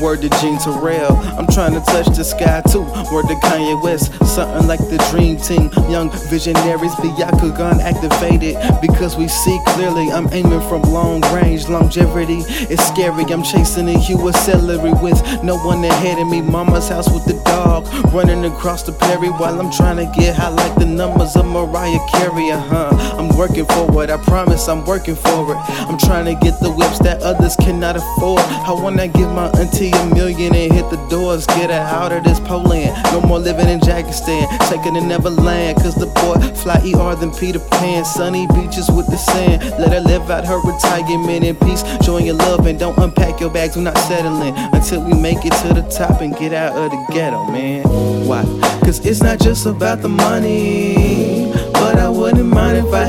Word to Gene Terrell. I'm trying to touch the sky too. Word to Kanye West. Something like the Dream Team. Young visionaries, Byakugan activated. Because we see clearly. I'm aiming from long range. Longevity is scary. I'm chasing a hue of celery with no one ahead of me. Mama's house with the dog. Running across the Perry while I'm trying to get high like the numbers of Mariah Carey. Uh huh. I'm working for it. I promise I'm working for it. I'm trying to get the whips that others cannot afford. I wanna give my auntie a million and hit the doors. Get her out of this Poland. No more living in Jackistan. Taking to Neverland. Cause the boy fly ER than Peter Pan. Sunny beaches with the sand. Let her live out her retirement in peace. Showing your love and don't unpack your bags. We're not settling until we make it to the top and get out of the ghetto, man. Why? Cause it's not just about the money.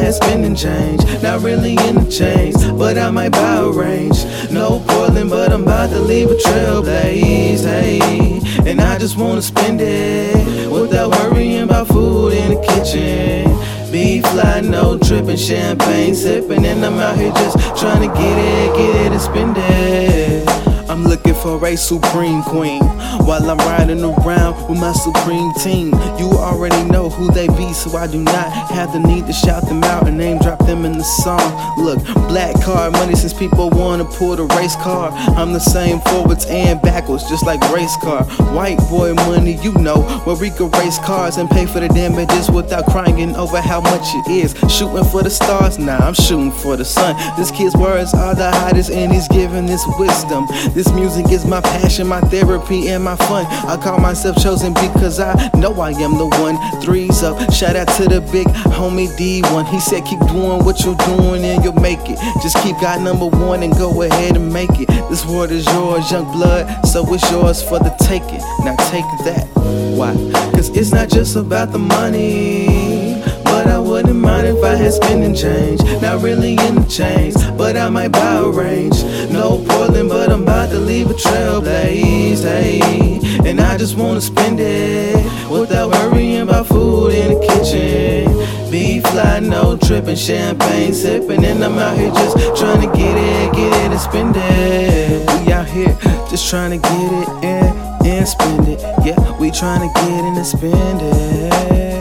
Had spending change. Not really in the chains, but I might buy a range. No Portland, but I'm about to leave a trailblaze. Hey, and I just wanna spend it without worrying about food in the kitchen. Be fly, no tripping, champagne sipping, and I'm out here just trying to get it, get it, and spend it. I'm looking for a supreme queen while I'm riding around with my supreme team. You who they be, so I do not have the need to shout them out and name drop them in the song. Look, black card money since people wanna pull the race car. I'm the same forwards and backwards, just like race car. White boy money, you know, where we can race cars and pay for the damages without crying over how much it is. Shooting for the stars, nah, I'm shooting for the sun. This kid's words are the hottest, and he's giving this wisdom. This music is my passion, my therapy, and my fun. I call myself chosen because I know I am the one. Threes up, shout out to the big homie D1. He said, Keep doing what you're doing and you'll make it. Just keep God number one and go ahead and make it. This world is yours, young blood, so it's yours for the taking. Now take that. Why? Cause it's not just about the money. But I wouldn't mind if I had spending change. Not really in the chains, but I might buy a range. No Portland, but I'm about to leave a trailblaze. Hey, I just wanna spend it without worrying about food in the kitchen. Be fly, no tripping, champagne sipping, and I'm out here just trying to get it, get it, and spend it. We out here just trying to get it and, and spend it. Yeah, we trying to get it and spend it.